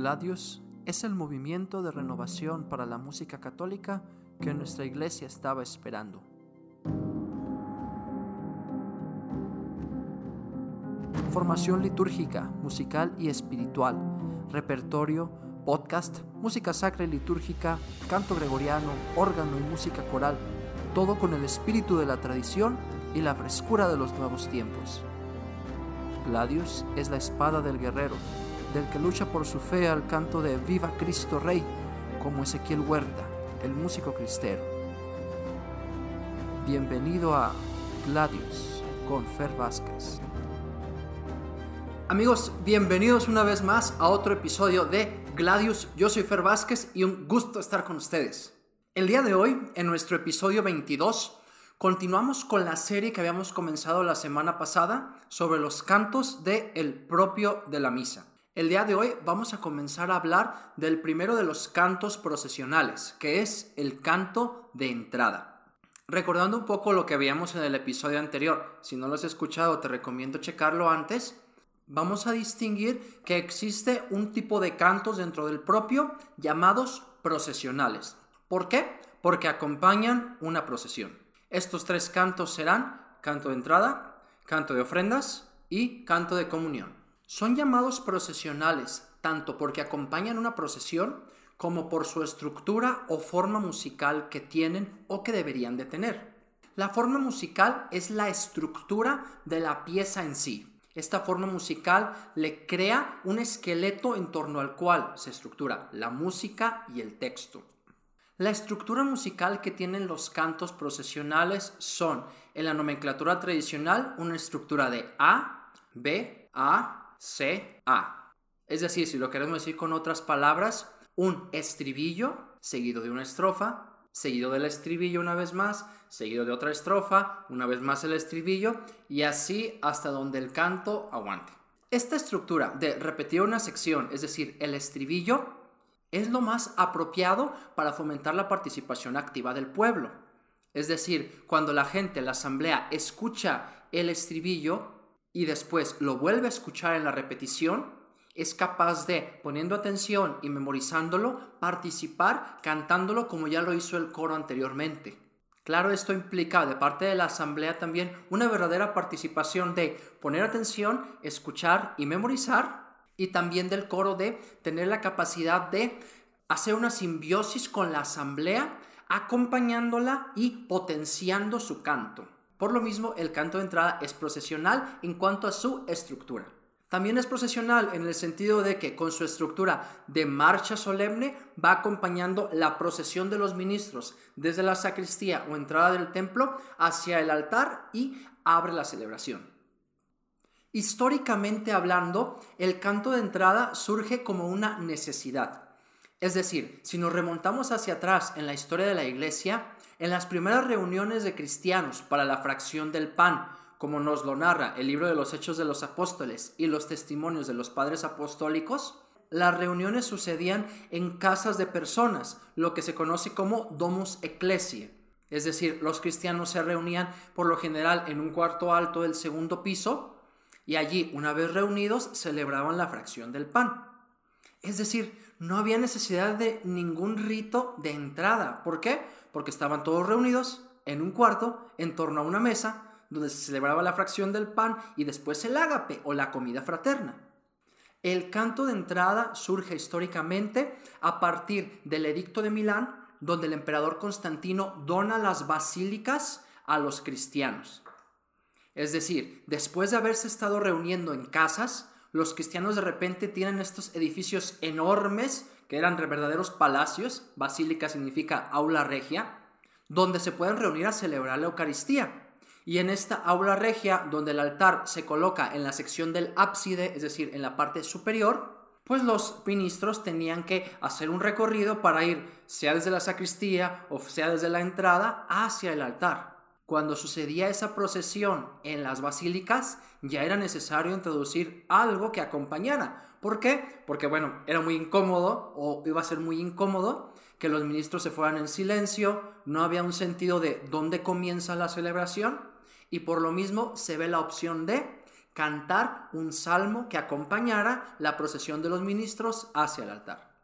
Gladius es el movimiento de renovación para la música católica que nuestra iglesia estaba esperando. Formación litúrgica, musical y espiritual, repertorio, podcast, música sacra y litúrgica, canto gregoriano, órgano y música coral, todo con el espíritu de la tradición y la frescura de los nuevos tiempos. Gladius es la espada del guerrero, del que lucha por su fe al canto de Viva Cristo Rey, como Ezequiel Huerta, el músico cristero. Bienvenido a Gladius con Fer Vázquez. Amigos, bienvenidos una vez más a otro episodio de Gladius. Yo soy Fer Vázquez y un gusto estar con ustedes. El día de hoy, en nuestro episodio 22, continuamos con la serie que habíamos comenzado la semana pasada sobre los cantos de el propio de la misa. El día de hoy vamos a comenzar a hablar del primero de los cantos procesionales, que es el canto de entrada. Recordando un poco lo que veíamos en el episodio anterior, si no lo has escuchado te recomiendo checarlo antes, vamos a distinguir que existe un tipo de cantos dentro del propio llamados procesionales. ¿Por qué? Porque acompañan una procesión. Estos tres cantos serán canto de entrada, canto de ofrendas y canto de comunión. Son llamados procesionales tanto porque acompañan una procesión como por su estructura o forma musical que tienen o que deberían de tener. La forma musical es la estructura de la pieza en sí. Esta forma musical le crea un esqueleto en torno al cual se estructura la música y el texto. La estructura musical que tienen los cantos procesionales son, en la nomenclatura tradicional, una estructura de A, B, A, C, A. Es decir, si lo queremos decir con otras palabras, un estribillo seguido de una estrofa, seguido del estribillo una vez más, seguido de otra estrofa, una vez más el estribillo y así hasta donde el canto aguante. Esta estructura de repetir una sección, es decir, el estribillo, es lo más apropiado para fomentar la participación activa del pueblo. Es decir, cuando la gente, la asamblea, escucha el estribillo, y después lo vuelve a escuchar en la repetición, es capaz de, poniendo atención y memorizándolo, participar cantándolo como ya lo hizo el coro anteriormente. Claro, esto implica de parte de la asamblea también una verdadera participación de poner atención, escuchar y memorizar, y también del coro de tener la capacidad de hacer una simbiosis con la asamblea, acompañándola y potenciando su canto. Por lo mismo, el canto de entrada es procesional en cuanto a su estructura. También es procesional en el sentido de que con su estructura de marcha solemne va acompañando la procesión de los ministros desde la sacristía o entrada del templo hacia el altar y abre la celebración. Históricamente hablando, el canto de entrada surge como una necesidad. Es decir, si nos remontamos hacia atrás en la historia de la iglesia, en las primeras reuniones de cristianos para la fracción del pan, como nos lo narra el libro de los Hechos de los Apóstoles y los testimonios de los padres apostólicos, las reuniones sucedían en casas de personas, lo que se conoce como domus ecclesiae. Es decir, los cristianos se reunían por lo general en un cuarto alto del segundo piso y allí, una vez reunidos, celebraban la fracción del pan. Es decir, no había necesidad de ningún rito de entrada. ¿Por qué? Porque estaban todos reunidos en un cuarto en torno a una mesa donde se celebraba la fracción del pan y después el ágape o la comida fraterna. El canto de entrada surge históricamente a partir del Edicto de Milán, donde el emperador Constantino dona las basílicas a los cristianos. Es decir, después de haberse estado reuniendo en casas, los cristianos de repente tienen estos edificios enormes, que eran verdaderos palacios, basílica significa aula regia, donde se pueden reunir a celebrar la Eucaristía. Y en esta aula regia, donde el altar se coloca en la sección del ábside, es decir, en la parte superior, pues los ministros tenían que hacer un recorrido para ir, sea desde la sacristía o sea desde la entrada, hacia el altar. Cuando sucedía esa procesión en las basílicas, ya era necesario introducir algo que acompañara. ¿Por qué? Porque bueno, era muy incómodo o iba a ser muy incómodo que los ministros se fueran en silencio, no había un sentido de dónde comienza la celebración y por lo mismo se ve la opción de cantar un salmo que acompañara la procesión de los ministros hacia el altar.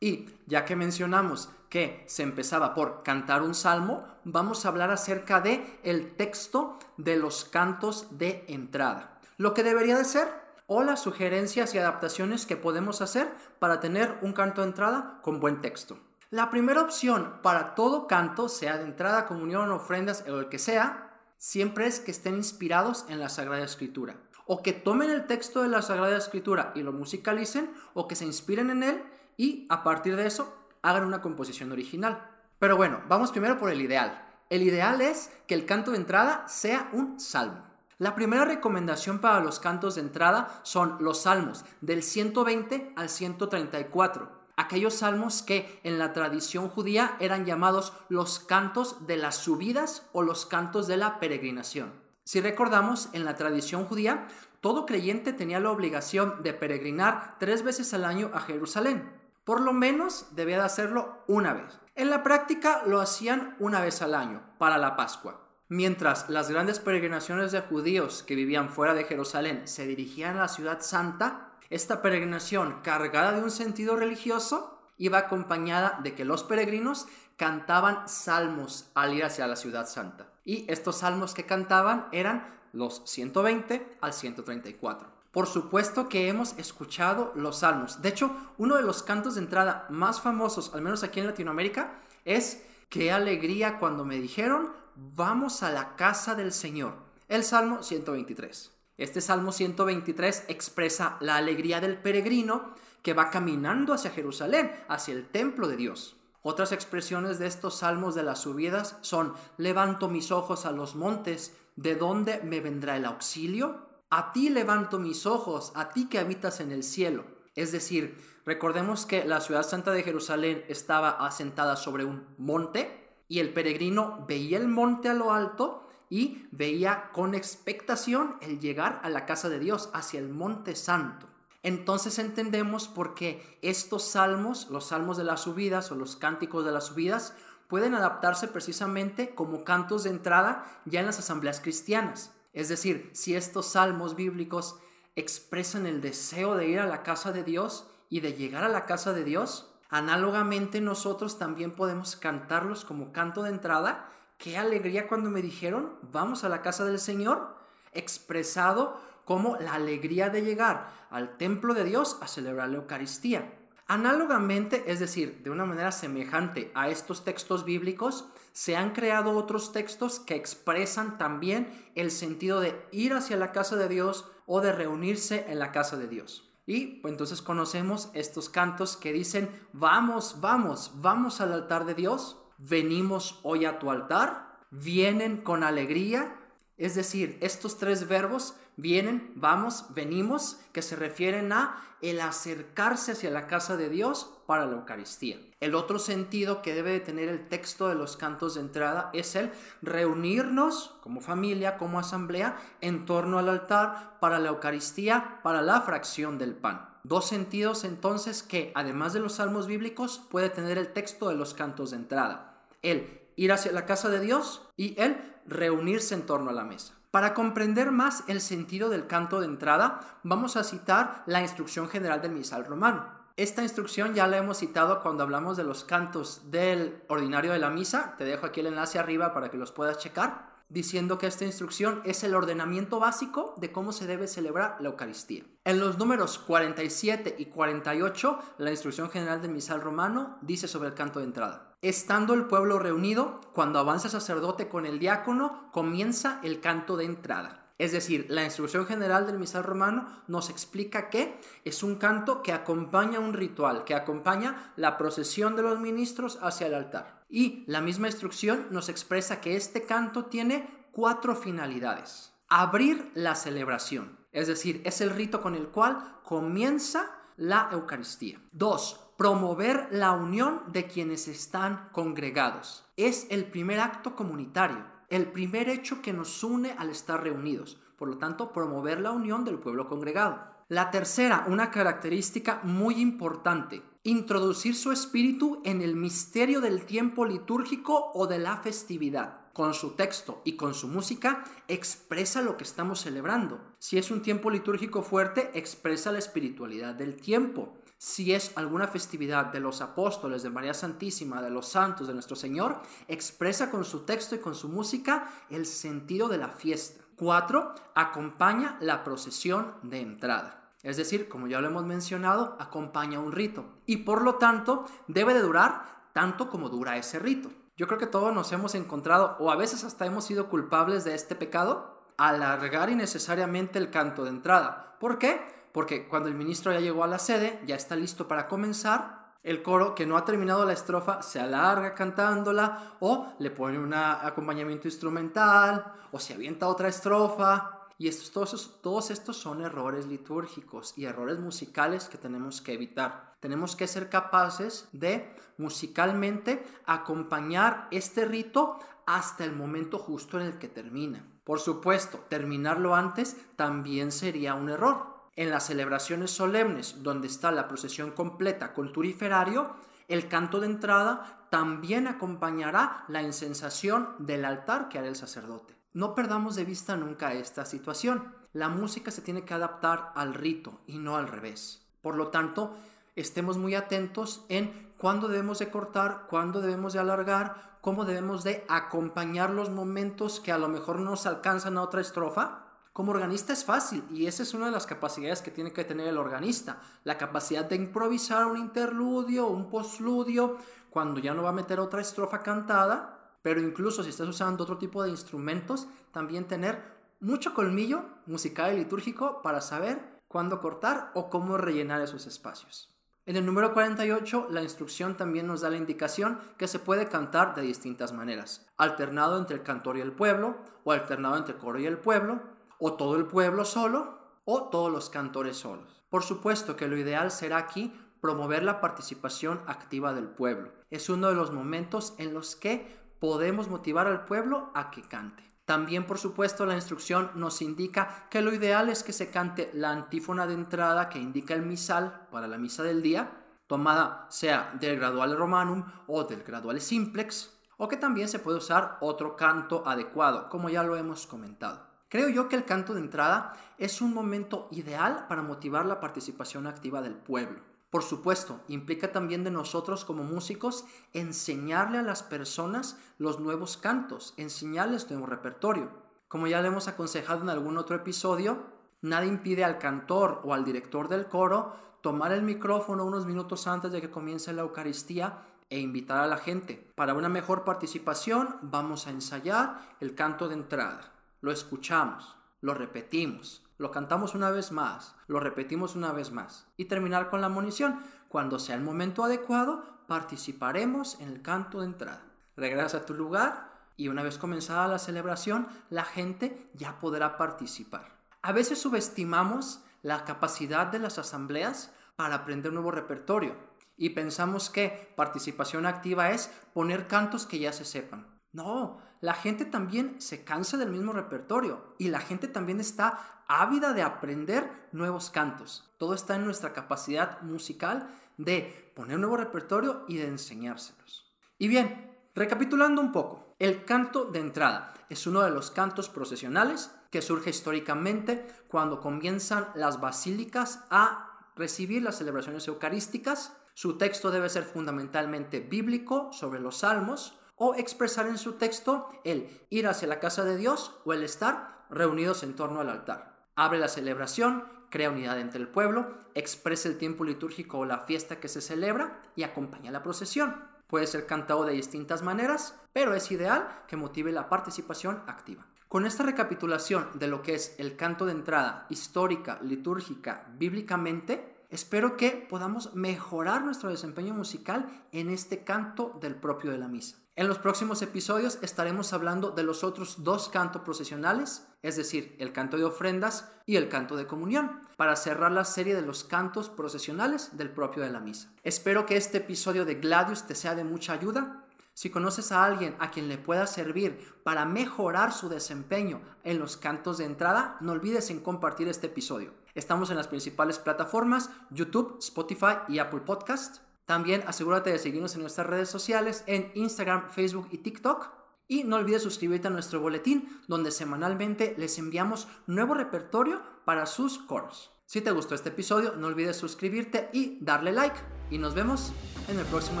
Y ya que mencionamos que se empezaba por cantar un salmo, vamos a hablar acerca de el texto de los cantos de entrada. Lo que debería de ser o las sugerencias y adaptaciones que podemos hacer para tener un canto de entrada con buen texto. La primera opción para todo canto, sea de entrada, comunión, ofrendas o el que sea, siempre es que estén inspirados en la Sagrada Escritura. O que tomen el texto de la Sagrada Escritura y lo musicalicen, o que se inspiren en él y a partir de eso hagan una composición original. Pero bueno, vamos primero por el ideal. El ideal es que el canto de entrada sea un salmo. La primera recomendación para los cantos de entrada son los salmos del 120 al 134 aquellos salmos que en la tradición judía eran llamados los cantos de las subidas o los cantos de la peregrinación. Si recordamos, en la tradición judía, todo creyente tenía la obligación de peregrinar tres veces al año a Jerusalén. Por lo menos debía de hacerlo una vez. En la práctica lo hacían una vez al año, para la Pascua. Mientras las grandes peregrinaciones de judíos que vivían fuera de Jerusalén se dirigían a la ciudad santa, esta peregrinación, cargada de un sentido religioso, iba acompañada de que los peregrinos cantaban salmos al ir hacia la ciudad santa. Y estos salmos que cantaban eran los 120 al 134. Por supuesto que hemos escuchado los salmos. De hecho, uno de los cantos de entrada más famosos, al menos aquí en Latinoamérica, es Qué alegría cuando me dijeron, vamos a la casa del Señor. El Salmo 123. Este Salmo 123 expresa la alegría del peregrino que va caminando hacia Jerusalén, hacia el templo de Dios. Otras expresiones de estos salmos de las subidas son, levanto mis ojos a los montes, ¿de dónde me vendrá el auxilio? A ti levanto mis ojos, a ti que habitas en el cielo. Es decir, recordemos que la ciudad santa de Jerusalén estaba asentada sobre un monte y el peregrino veía el monte a lo alto y veía con expectación el llegar a la casa de Dios, hacia el monte santo. Entonces entendemos por qué estos salmos, los salmos de las subidas o los cánticos de las subidas, pueden adaptarse precisamente como cantos de entrada ya en las asambleas cristianas. Es decir, si estos salmos bíblicos expresan el deseo de ir a la casa de Dios y de llegar a la casa de Dios, análogamente nosotros también podemos cantarlos como canto de entrada qué alegría cuando me dijeron, vamos a la casa del Señor, expresado como la alegría de llegar al templo de Dios a celebrar la Eucaristía. Análogamente, es decir, de una manera semejante a estos textos bíblicos, se han creado otros textos que expresan también el sentido de ir hacia la casa de Dios o de reunirse en la casa de Dios. Y pues, entonces conocemos estos cantos que dicen, vamos, vamos, vamos al altar de Dios, venimos hoy a tu altar, vienen con alegría, es decir, estos tres verbos vienen, vamos, venimos, que se refieren a el acercarse hacia la casa de Dios para la Eucaristía. El otro sentido que debe de tener el texto de los cantos de entrada es el reunirnos como familia, como asamblea, en torno al altar para la Eucaristía, para la fracción del pan. Dos sentidos entonces que, además de los salmos bíblicos, puede tener el texto de los cantos de entrada el ir hacia la casa de Dios y el reunirse en torno a la mesa. Para comprender más el sentido del canto de entrada, vamos a citar la instrucción general del misal romano. Esta instrucción ya la hemos citado cuando hablamos de los cantos del ordinario de la misa. Te dejo aquí el enlace arriba para que los puedas checar diciendo que esta instrucción es el ordenamiento básico de cómo se debe celebrar la Eucaristía. En los números 47 y 48, la instrucción general del misal romano dice sobre el canto de entrada. Estando el pueblo reunido, cuando avanza el sacerdote con el diácono, comienza el canto de entrada. Es decir, la instrucción general del misal romano nos explica que es un canto que acompaña un ritual, que acompaña la procesión de los ministros hacia el altar. Y la misma instrucción nos expresa que este canto tiene cuatro finalidades. Abrir la celebración, es decir, es el rito con el cual comienza la Eucaristía. Dos, promover la unión de quienes están congregados. Es el primer acto comunitario, el primer hecho que nos une al estar reunidos. Por lo tanto, promover la unión del pueblo congregado. La tercera, una característica muy importante, introducir su espíritu en el misterio del tiempo litúrgico o de la festividad. con su texto y con su música, expresa lo que estamos celebrando. Si es un tiempo litúrgico fuerte, expresa la espiritualidad del tiempo. Si es alguna festividad de los apóstoles, de María Santísima, de los santos, de nuestro Señor, expresa con su texto y con su música el sentido de la fiesta. Cuatro, acompaña la procesión de entrada. Es decir, como ya lo hemos mencionado, acompaña un rito y por lo tanto debe de durar tanto como dura ese rito. Yo creo que todos nos hemos encontrado o a veces hasta hemos sido culpables de este pecado, alargar innecesariamente el canto de entrada. ¿Por qué? porque cuando el ministro ya llegó a la sede, ya está listo para comenzar, el coro que no ha terminado la estrofa se alarga cantándola o le pone un acompañamiento instrumental o se avienta otra estrofa. Y estos, todos, estos son errores litúrgicos y errores musicales que tenemos que evitar. Tenemos que ser capaces de musicalmente acompañar este rito hasta el momento justo en el que termina. Por supuesto, terminarlo antes también sería un error. En las celebraciones solemnes, donde está la procesión completa con turiferario, el canto de entrada también acompañará la incensación del altar que hará el sacerdote. No perdamos de vista nunca esta situación. La música se tiene que adaptar al rito y no al revés. Por lo tanto, estemos muy atentos en cuándo debemos de cortar, cuándo debemos de alargar, cómo debemos de acompañar los momentos que a lo mejor no nos alcanzan a otra estrofa como organista es fácil y esa es una de las capacidades que tiene que tener el organista, la capacidad de improvisar un interludio, un postludio, cuando ya no va a meter otra estrofa cantada, pero incluso si estás usando otro tipo de instrumentos, también tener mucho colmillo musical y litúrgico para saber cuándo cortar o cómo rellenar esos espacios. En el número 48, la instrucción también nos da la indicación que se puede cantar de distintas maneras, alternado entre el cantor y el pueblo, o alternado entre el coro y el pueblo, o todo el pueblo solo o todos los cantores solos. Por supuesto que lo ideal será aquí promover la participación activa del pueblo. Es uno de los momentos en los que podemos motivar al pueblo a que cante. También, por supuesto, la instrucción nos indica que lo ideal es que se cante la antífona de entrada que indica el misal para la misa del día, tomada sea del gradual romanum o del gradual simplex, o que también se puede usar otro canto adecuado, como ya lo hemos comentado. Creo yo que el canto de entrada es un momento ideal para motivar la participación activa del pueblo. Por supuesto, implica también de nosotros como músicos enseñarle a las personas los nuevos cantos, enseñarles nuevo repertorio. Como ya le hemos aconsejado en algún otro episodio, nada impide al cantor o al director del coro tomar el micrófono unos minutos antes de que comience la Eucaristía e invitar a la gente. Para una mejor participación vamos a ensayar el canto de entrada lo escuchamos, lo repetimos, lo cantamos una vez más, lo repetimos una vez más y terminar con la munición. Cuando sea el momento adecuado, participaremos en el canto de entrada. Regresa a tu lugar y una vez comenzada la celebración, la gente ya podrá participar. A veces subestimamos la capacidad de las asambleas para aprender nuevo repertorio y pensamos que participación activa es poner cantos que ya se sepan. No, la gente también se cansa del mismo repertorio y la gente también está ávida de aprender nuevos cantos. Todo está en nuestra capacidad musical de poner nuevo repertorio y de enseñárselos. Y bien, recapitulando un poco, el canto de entrada es uno de los cantos procesionales que surge históricamente cuando comienzan las basílicas a recibir las celebraciones eucarísticas. Su texto debe ser fundamentalmente bíblico sobre los salmos, o expresar en su texto el ir hacia la casa de Dios o el estar reunidos en torno al altar. Abre la celebración, crea unidad entre el pueblo, expresa el tiempo litúrgico o la fiesta que se celebra y acompaña la procesión. Puede ser cantado de distintas maneras, pero es ideal que motive la participación activa. Con esta recapitulación de lo que es el canto de entrada histórica, litúrgica, bíblicamente, espero que podamos mejorar nuestro desempeño musical en este canto del propio de la misa. En los próximos episodios estaremos hablando de los otros dos cantos procesionales, es decir, el canto de ofrendas y el canto de comunión, para cerrar la serie de los cantos procesionales del propio de la misa. Espero que este episodio de Gladius te sea de mucha ayuda. Si conoces a alguien a quien le pueda servir para mejorar su desempeño en los cantos de entrada, no olvides en compartir este episodio. Estamos en las principales plataformas YouTube, Spotify y Apple Podcast. También asegúrate de seguirnos en nuestras redes sociales en Instagram, Facebook y TikTok. Y no olvides suscribirte a nuestro boletín, donde semanalmente les enviamos nuevo repertorio para sus coros. Si te gustó este episodio, no olvides suscribirte y darle like. Y nos vemos en el próximo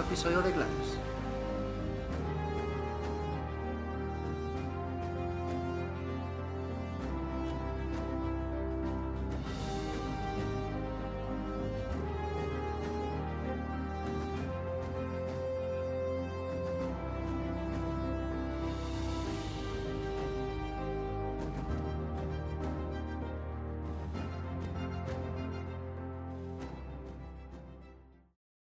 episodio de Gladius.